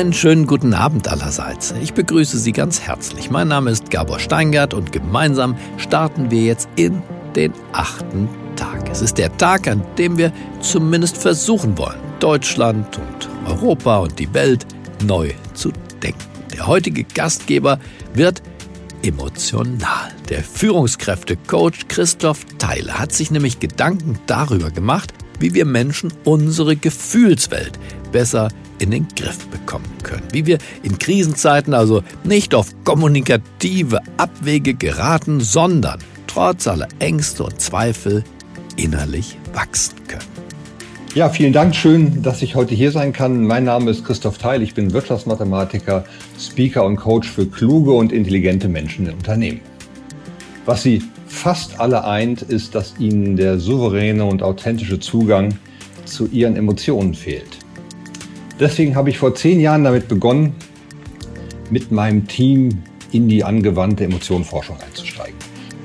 Einen schönen guten Abend allerseits. Ich begrüße Sie ganz herzlich. Mein Name ist Gabor Steingart und gemeinsam starten wir jetzt in den achten Tag. Es ist der Tag, an dem wir zumindest versuchen wollen, Deutschland und Europa und die Welt neu zu denken. Der heutige Gastgeber wird emotional. Der Führungskräftecoach Christoph Theile hat sich nämlich Gedanken darüber gemacht, wie wir Menschen unsere Gefühlswelt besser in den Griff bekommen können. Wie wir in Krisenzeiten also nicht auf kommunikative Abwege geraten, sondern trotz aller Ängste und Zweifel innerlich wachsen können. Ja, vielen Dank. Schön, dass ich heute hier sein kann. Mein Name ist Christoph Theil. Ich bin Wirtschaftsmathematiker, Speaker und Coach für kluge und intelligente Menschen in Unternehmen. Was sie fast alle eint, ist, dass ihnen der souveräne und authentische Zugang zu ihren Emotionen fehlt. Deswegen habe ich vor zehn Jahren damit begonnen, mit meinem Team in die angewandte Emotionenforschung einzusteigen.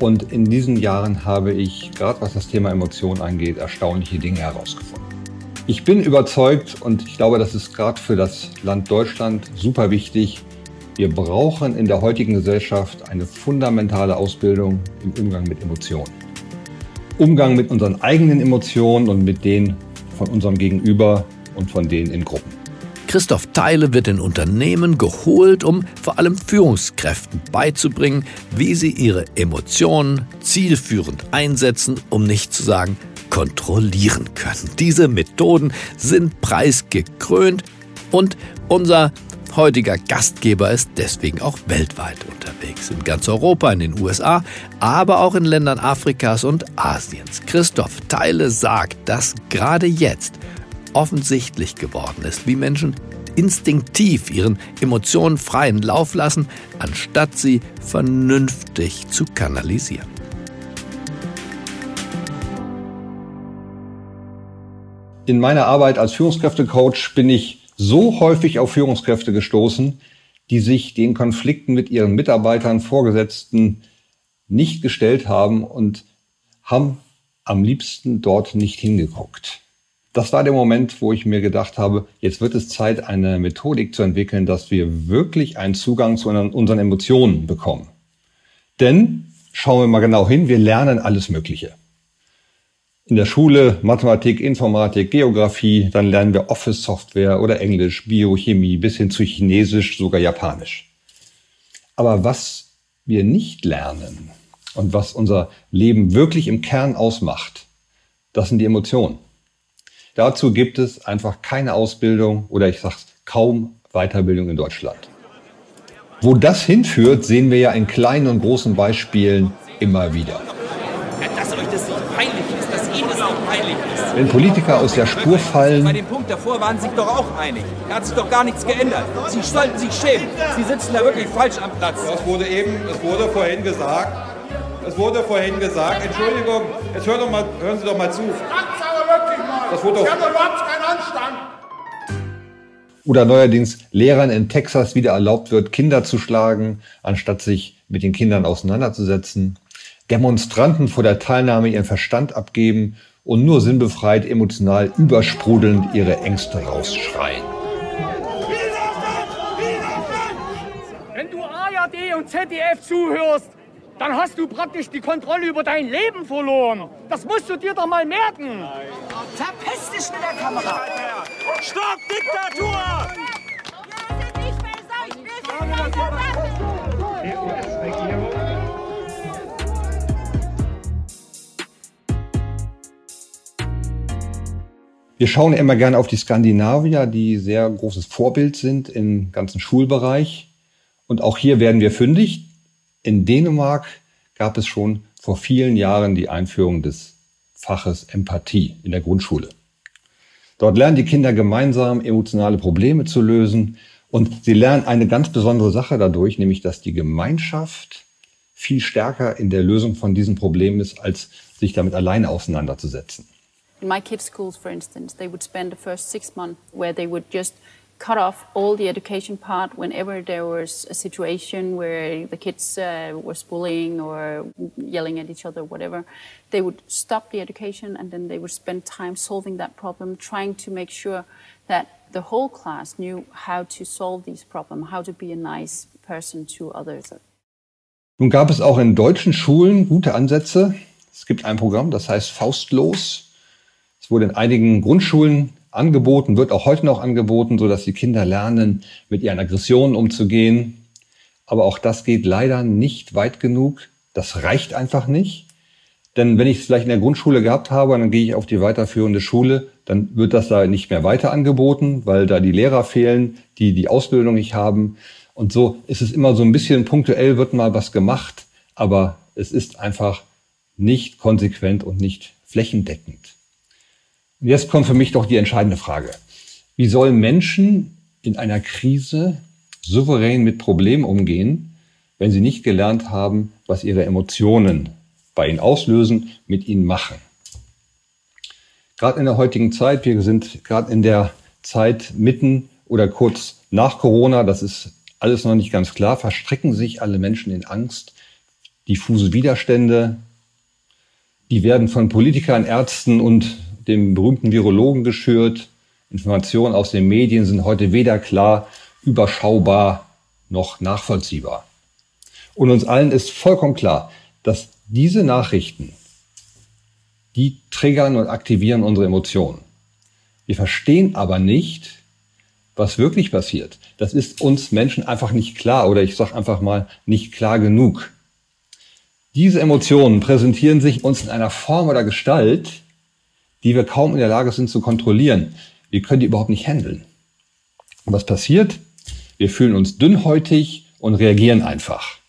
Und in diesen Jahren habe ich, gerade was das Thema Emotionen angeht, erstaunliche Dinge herausgefunden. Ich bin überzeugt und ich glaube, das ist gerade für das Land Deutschland super wichtig. Wir brauchen in der heutigen Gesellschaft eine fundamentale Ausbildung im Umgang mit Emotionen. Umgang mit unseren eigenen Emotionen und mit denen von unserem Gegenüber und von denen in Gruppen. Christoph Theile wird in Unternehmen geholt, um vor allem Führungskräften beizubringen, wie sie ihre Emotionen zielführend einsetzen, um nicht zu sagen kontrollieren können. Diese Methoden sind preisgekrönt und unser heutiger Gastgeber ist deswegen auch weltweit unterwegs. In ganz Europa, in den USA, aber auch in Ländern Afrikas und Asiens. Christoph Theile sagt, dass gerade jetzt offensichtlich geworden ist, wie Menschen instinktiv ihren Emotionen freien Lauf lassen, anstatt sie vernünftig zu kanalisieren. In meiner Arbeit als Führungskräftecoach bin ich so häufig auf Führungskräfte gestoßen, die sich den Konflikten mit ihren Mitarbeitern, Vorgesetzten nicht gestellt haben und haben am liebsten dort nicht hingeguckt das war der Moment, wo ich mir gedacht habe, jetzt wird es Zeit, eine Methodik zu entwickeln, dass wir wirklich einen Zugang zu unseren Emotionen bekommen. Denn, schauen wir mal genau hin, wir lernen alles Mögliche. In der Schule Mathematik, Informatik, Geografie, dann lernen wir Office-Software oder Englisch, Biochemie bis hin zu Chinesisch, sogar Japanisch. Aber was wir nicht lernen und was unser Leben wirklich im Kern ausmacht, das sind die Emotionen. Dazu gibt es einfach keine Ausbildung oder ich sage kaum Weiterbildung in Deutschland. Wo das hinführt, sehen wir ja in kleinen und großen Beispielen immer wieder. dass euch das nicht peinlich ist, dass Ihnen das auch peinlich ist. Wenn Politiker aus der Spur fallen. Bei dem Punkt davor waren Sie sich doch auch einig. Da hat sich doch gar nichts geändert. Sie sollten sich schämen. Sie sitzen da wirklich falsch am Platz. Es wurde eben, es wurde vorhin gesagt, es wurde vorhin gesagt, Entschuldigung, jetzt hören, doch mal, hören Sie doch mal zu. Das wurde doch. Überhaupt keinen Anstand. Oder neuerdings Lehrern in Texas wieder erlaubt wird, Kinder zu schlagen, anstatt sich mit den Kindern auseinanderzusetzen. Demonstranten vor der Teilnahme ihren Verstand abgeben und nur sinnbefreit, emotional übersprudelnd ihre Ängste rausschreien. Wenn du ARD und ZDF zuhörst, dann hast du praktisch die Kontrolle über dein Leben verloren. Das musst du dir doch mal merken. Nein. Verpiss dich mit der Kamera. Stopp, Diktatur! Wir schauen immer gerne auf die Skandinavier, die sehr großes Vorbild sind im ganzen Schulbereich. Und auch hier werden wir fündig. In Dänemark gab es schon vor vielen Jahren die Einführung des Faches Empathie in der Grundschule. Dort lernen die Kinder gemeinsam emotionale Probleme zu lösen und sie lernen eine ganz besondere Sache dadurch, nämlich dass die Gemeinschaft viel stärker in der Lösung von diesen Problemen ist, als sich damit alleine auseinanderzusetzen. In my kids' schools, for instance, they would spend the first six months where they would just cut off all the education part whenever there was a situation where the kids uh, was bullying or yelling at each other, whatever. They would stop the education and then they would spend time solving that problem, trying to make sure that the whole class knew how to solve these problems, how to be a nice person to others. Nun gab es auch in deutschen Schulen gute Ansätze. Es gibt ein Programm, das heißt Faustlos. Es wurde in einigen Grundschulen angeboten, wird auch heute noch angeboten, so dass die Kinder lernen, mit ihren Aggressionen umzugehen. Aber auch das geht leider nicht weit genug. Das reicht einfach nicht. Denn wenn ich es vielleicht in der Grundschule gehabt habe, dann gehe ich auf die weiterführende Schule, dann wird das da nicht mehr weiter angeboten, weil da die Lehrer fehlen, die die Ausbildung nicht haben. Und so ist es immer so ein bisschen punktuell wird mal was gemacht, aber es ist einfach nicht konsequent und nicht flächendeckend. Und jetzt kommt für mich doch die entscheidende Frage. Wie sollen Menschen in einer Krise souverän mit Problemen umgehen, wenn sie nicht gelernt haben, was ihre Emotionen bei ihnen auslösen, mit ihnen machen? Gerade in der heutigen Zeit, wir sind gerade in der Zeit mitten oder kurz nach Corona, das ist alles noch nicht ganz klar, verstricken sich alle Menschen in Angst, diffuse Widerstände, die werden von Politikern, Ärzten und dem berühmten Virologen geschürt. Informationen aus den Medien sind heute weder klar, überschaubar noch nachvollziehbar. Und uns allen ist vollkommen klar, dass diese Nachrichten, die triggern und aktivieren unsere Emotionen. Wir verstehen aber nicht, was wirklich passiert. Das ist uns Menschen einfach nicht klar oder ich sage einfach mal nicht klar genug. Diese Emotionen präsentieren sich uns in einer Form oder Gestalt, die wir kaum in der Lage sind zu kontrollieren. Wir können die überhaupt nicht handeln. Und was passiert? Wir fühlen uns dünnhäutig und reagieren einfach.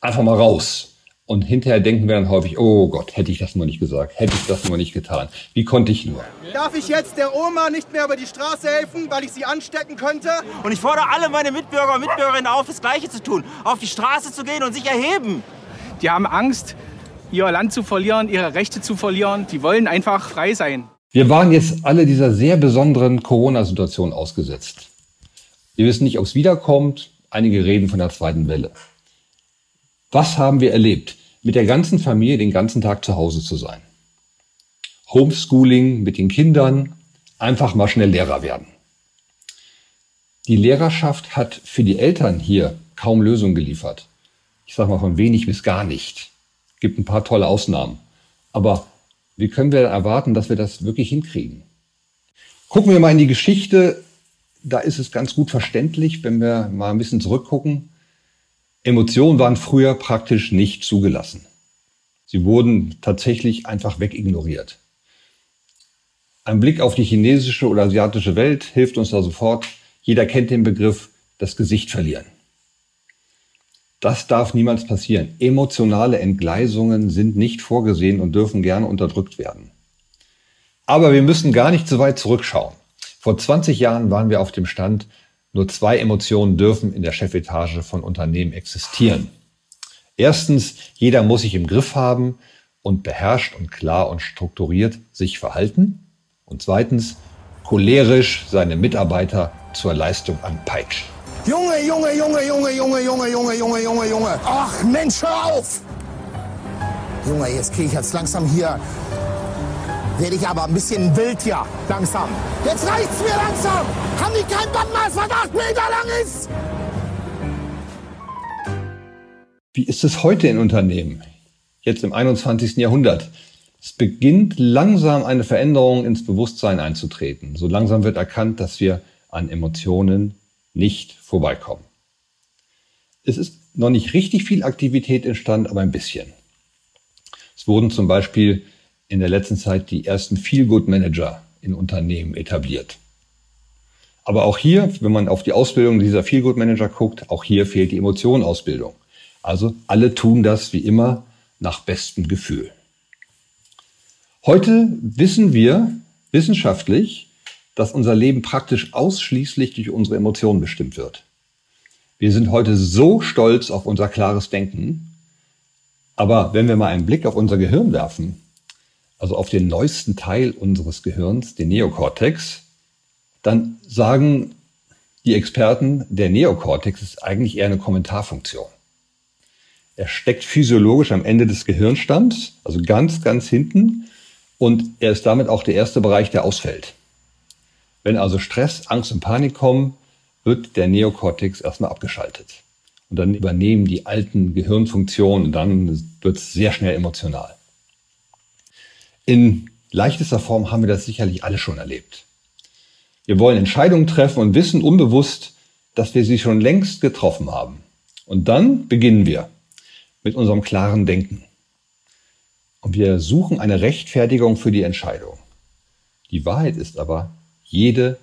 Einfach mal raus. Und hinterher denken wir dann häufig, oh Gott, hätte ich das nur nicht gesagt, hätte ich das nur nicht getan. Wie konnte ich nur? Darf ich jetzt der Oma nicht mehr über die Straße helfen, weil ich sie anstecken könnte? Und ich fordere alle meine Mitbürger und Mitbürgerinnen auf, das Gleiche zu tun. Auf die Straße zu gehen und sich erheben. Die haben Angst, ihr Land zu verlieren, ihre Rechte zu verlieren. Die wollen einfach frei sein. Wir waren jetzt alle dieser sehr besonderen Corona-Situation ausgesetzt. Wir wissen nicht, ob es wiederkommt. Einige reden von der zweiten Welle. Was haben wir erlebt? Mit der ganzen Familie den ganzen Tag zu Hause zu sein. Homeschooling mit den Kindern, einfach mal schnell Lehrer werden. Die Lehrerschaft hat für die Eltern hier kaum Lösungen geliefert. Ich sage mal von wenig bis gar nicht gibt ein paar tolle Ausnahmen. Aber wie können wir erwarten, dass wir das wirklich hinkriegen? Gucken wir mal in die Geschichte. Da ist es ganz gut verständlich, wenn wir mal ein bisschen zurückgucken. Emotionen waren früher praktisch nicht zugelassen. Sie wurden tatsächlich einfach wegignoriert. Ein Blick auf die chinesische oder asiatische Welt hilft uns da sofort. Jeder kennt den Begriff das Gesicht verlieren. Das darf niemals passieren. Emotionale Entgleisungen sind nicht vorgesehen und dürfen gerne unterdrückt werden. Aber wir müssen gar nicht so weit zurückschauen. Vor 20 Jahren waren wir auf dem Stand, nur zwei Emotionen dürfen in der Chefetage von Unternehmen existieren. Erstens, jeder muss sich im Griff haben und beherrscht und klar und strukturiert sich verhalten. Und zweitens, cholerisch seine Mitarbeiter zur Leistung anpeitschen. Junge, Junge, Junge, Junge, Junge, Junge, Junge, Junge, Junge, Junge. Ach Mensch, hör auf! Junge, jetzt kriege ich jetzt langsam hier. Werde ich aber ein bisschen wild hier. Langsam. Jetzt reicht's mir langsam! Haben die kein Bandmaß, was acht Meter lang ist? Wie ist es heute in Unternehmen? Jetzt im 21. Jahrhundert. Es beginnt langsam eine Veränderung ins Bewusstsein einzutreten. So langsam wird erkannt, dass wir an Emotionen nicht vorbeikommen. Es ist noch nicht richtig viel Aktivität entstanden, aber ein bisschen. Es wurden zum Beispiel in der letzten Zeit die ersten Feel-Good-Manager in Unternehmen etabliert. Aber auch hier, wenn man auf die Ausbildung dieser Feel-Good-Manager guckt, auch hier fehlt die Emotionenausbildung. Also alle tun das wie immer nach bestem Gefühl. Heute wissen wir wissenschaftlich, dass unser Leben praktisch ausschließlich durch unsere Emotionen bestimmt wird. Wir sind heute so stolz auf unser klares Denken, aber wenn wir mal einen Blick auf unser Gehirn werfen, also auf den neuesten Teil unseres Gehirns, den Neokortex, dann sagen die Experten, der Neokortex ist eigentlich eher eine Kommentarfunktion. Er steckt physiologisch am Ende des Gehirnstamms, also ganz, ganz hinten. Und er ist damit auch der erste Bereich, der ausfällt. Wenn also Stress, Angst und Panik kommen, wird der Neokortex erstmal abgeschaltet. Und dann übernehmen die alten Gehirnfunktionen und dann wird es sehr schnell emotional. In leichtester Form haben wir das sicherlich alle schon erlebt. Wir wollen Entscheidungen treffen und wissen unbewusst, dass wir sie schon längst getroffen haben. Und dann beginnen wir mit unserem klaren Denken. Und wir suchen eine Rechtfertigung für die Entscheidung. Die Wahrheit ist aber, jede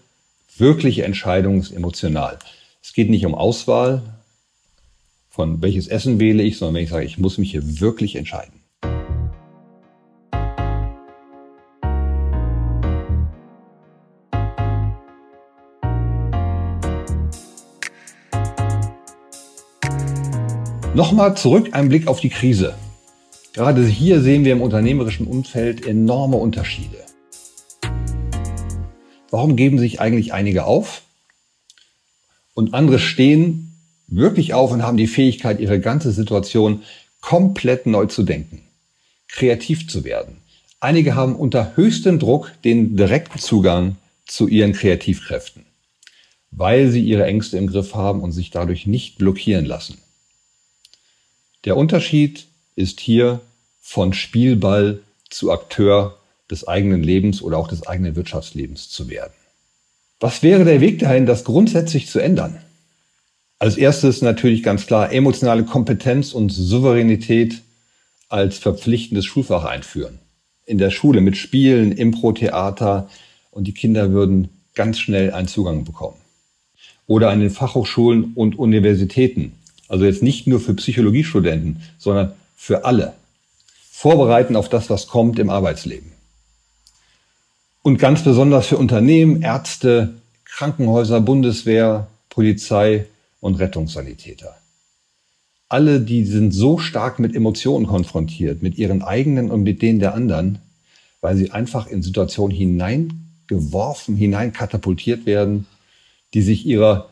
wirkliche Entscheidung ist emotional. Es geht nicht um Auswahl, von welches Essen wähle ich, sondern wenn ich sage, ich muss mich hier wirklich entscheiden. Nochmal zurück ein Blick auf die Krise. Gerade hier sehen wir im unternehmerischen Umfeld enorme Unterschiede. Warum geben sich eigentlich einige auf und andere stehen wirklich auf und haben die Fähigkeit, ihre ganze Situation komplett neu zu denken, kreativ zu werden. Einige haben unter höchstem Druck den direkten Zugang zu ihren Kreativkräften, weil sie ihre Ängste im Griff haben und sich dadurch nicht blockieren lassen. Der Unterschied ist hier von Spielball zu Akteur des eigenen Lebens oder auch des eigenen Wirtschaftslebens zu werden. Was wäre der Weg dahin, das grundsätzlich zu ändern? Als erstes natürlich ganz klar emotionale Kompetenz und Souveränität als verpflichtendes Schulfach einführen. In der Schule mit Spielen, Impro-Theater und die Kinder würden ganz schnell einen Zugang bekommen. Oder an den Fachhochschulen und Universitäten also jetzt nicht nur für Psychologiestudenten, sondern für alle. Vorbereiten auf das, was kommt im Arbeitsleben. Und ganz besonders für Unternehmen, Ärzte, Krankenhäuser, Bundeswehr, Polizei und Rettungssanitäter. Alle, die sind so stark mit Emotionen konfrontiert, mit ihren eigenen und mit denen der anderen, weil sie einfach in Situationen hineingeworfen, hineinkatapultiert werden, die sich ihrer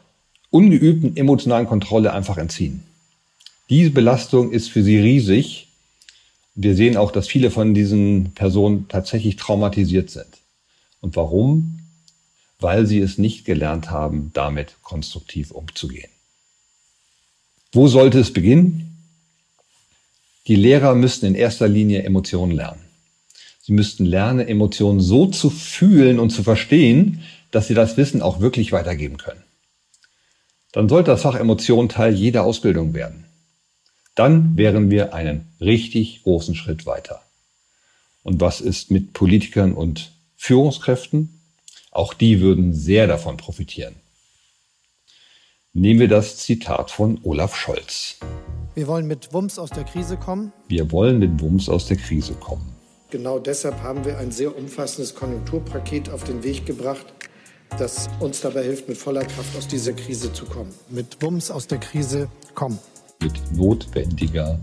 ungeübten emotionalen Kontrolle einfach entziehen. Diese Belastung ist für sie riesig. Wir sehen auch, dass viele von diesen Personen tatsächlich traumatisiert sind. Und warum? Weil sie es nicht gelernt haben, damit konstruktiv umzugehen. Wo sollte es beginnen? Die Lehrer müssten in erster Linie Emotionen lernen. Sie müssten lernen, Emotionen so zu fühlen und zu verstehen, dass sie das Wissen auch wirklich weitergeben können dann sollte das Fach Emotion Teil jeder Ausbildung werden. Dann wären wir einen richtig großen Schritt weiter. Und was ist mit Politikern und Führungskräften? Auch die würden sehr davon profitieren. Nehmen wir das Zitat von Olaf Scholz. Wir wollen mit Wumms aus der Krise kommen. Wir wollen mit Wumms aus der Krise kommen. Genau deshalb haben wir ein sehr umfassendes Konjunkturpaket auf den Weg gebracht, das uns dabei hilft, mit voller Kraft aus dieser Krise zu kommen. Mit Wumms aus der Krise kommen. Mit notwendiger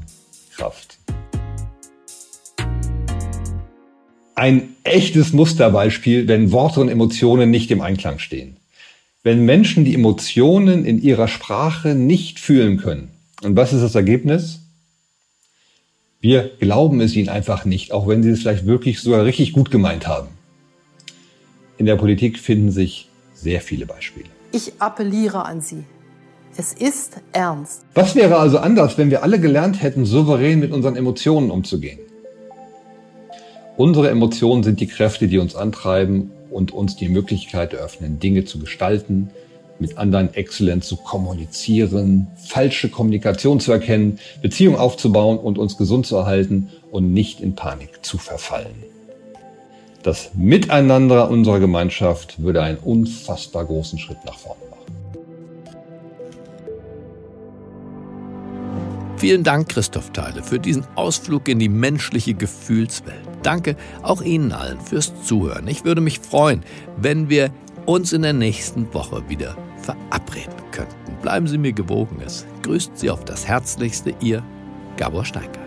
Kraft. Ein echtes Musterbeispiel, wenn Worte und Emotionen nicht im Einklang stehen. Wenn Menschen die Emotionen in ihrer Sprache nicht fühlen können. Und was ist das Ergebnis? Wir glauben es ihnen einfach nicht, auch wenn sie es vielleicht wirklich sogar richtig gut gemeint haben. In der Politik finden sich sehr viele Beispiele. Ich appelliere an Sie. Es ist ernst. Was wäre also anders, wenn wir alle gelernt hätten, souverän mit unseren Emotionen umzugehen? Unsere Emotionen sind die Kräfte, die uns antreiben und uns die Möglichkeit eröffnen, Dinge zu gestalten, mit anderen exzellent zu kommunizieren, falsche Kommunikation zu erkennen, Beziehungen aufzubauen und uns gesund zu erhalten und nicht in Panik zu verfallen. Das Miteinander unserer Gemeinschaft würde einen unfassbar großen Schritt nach vorne Vielen Dank, Christoph Theile, für diesen Ausflug in die menschliche Gefühlswelt. Danke auch Ihnen allen fürs Zuhören. Ich würde mich freuen, wenn wir uns in der nächsten Woche wieder verabreden könnten. Bleiben Sie mir gewogen. Es grüßt Sie auf das Herzlichste, Ihr Gabor Steingart.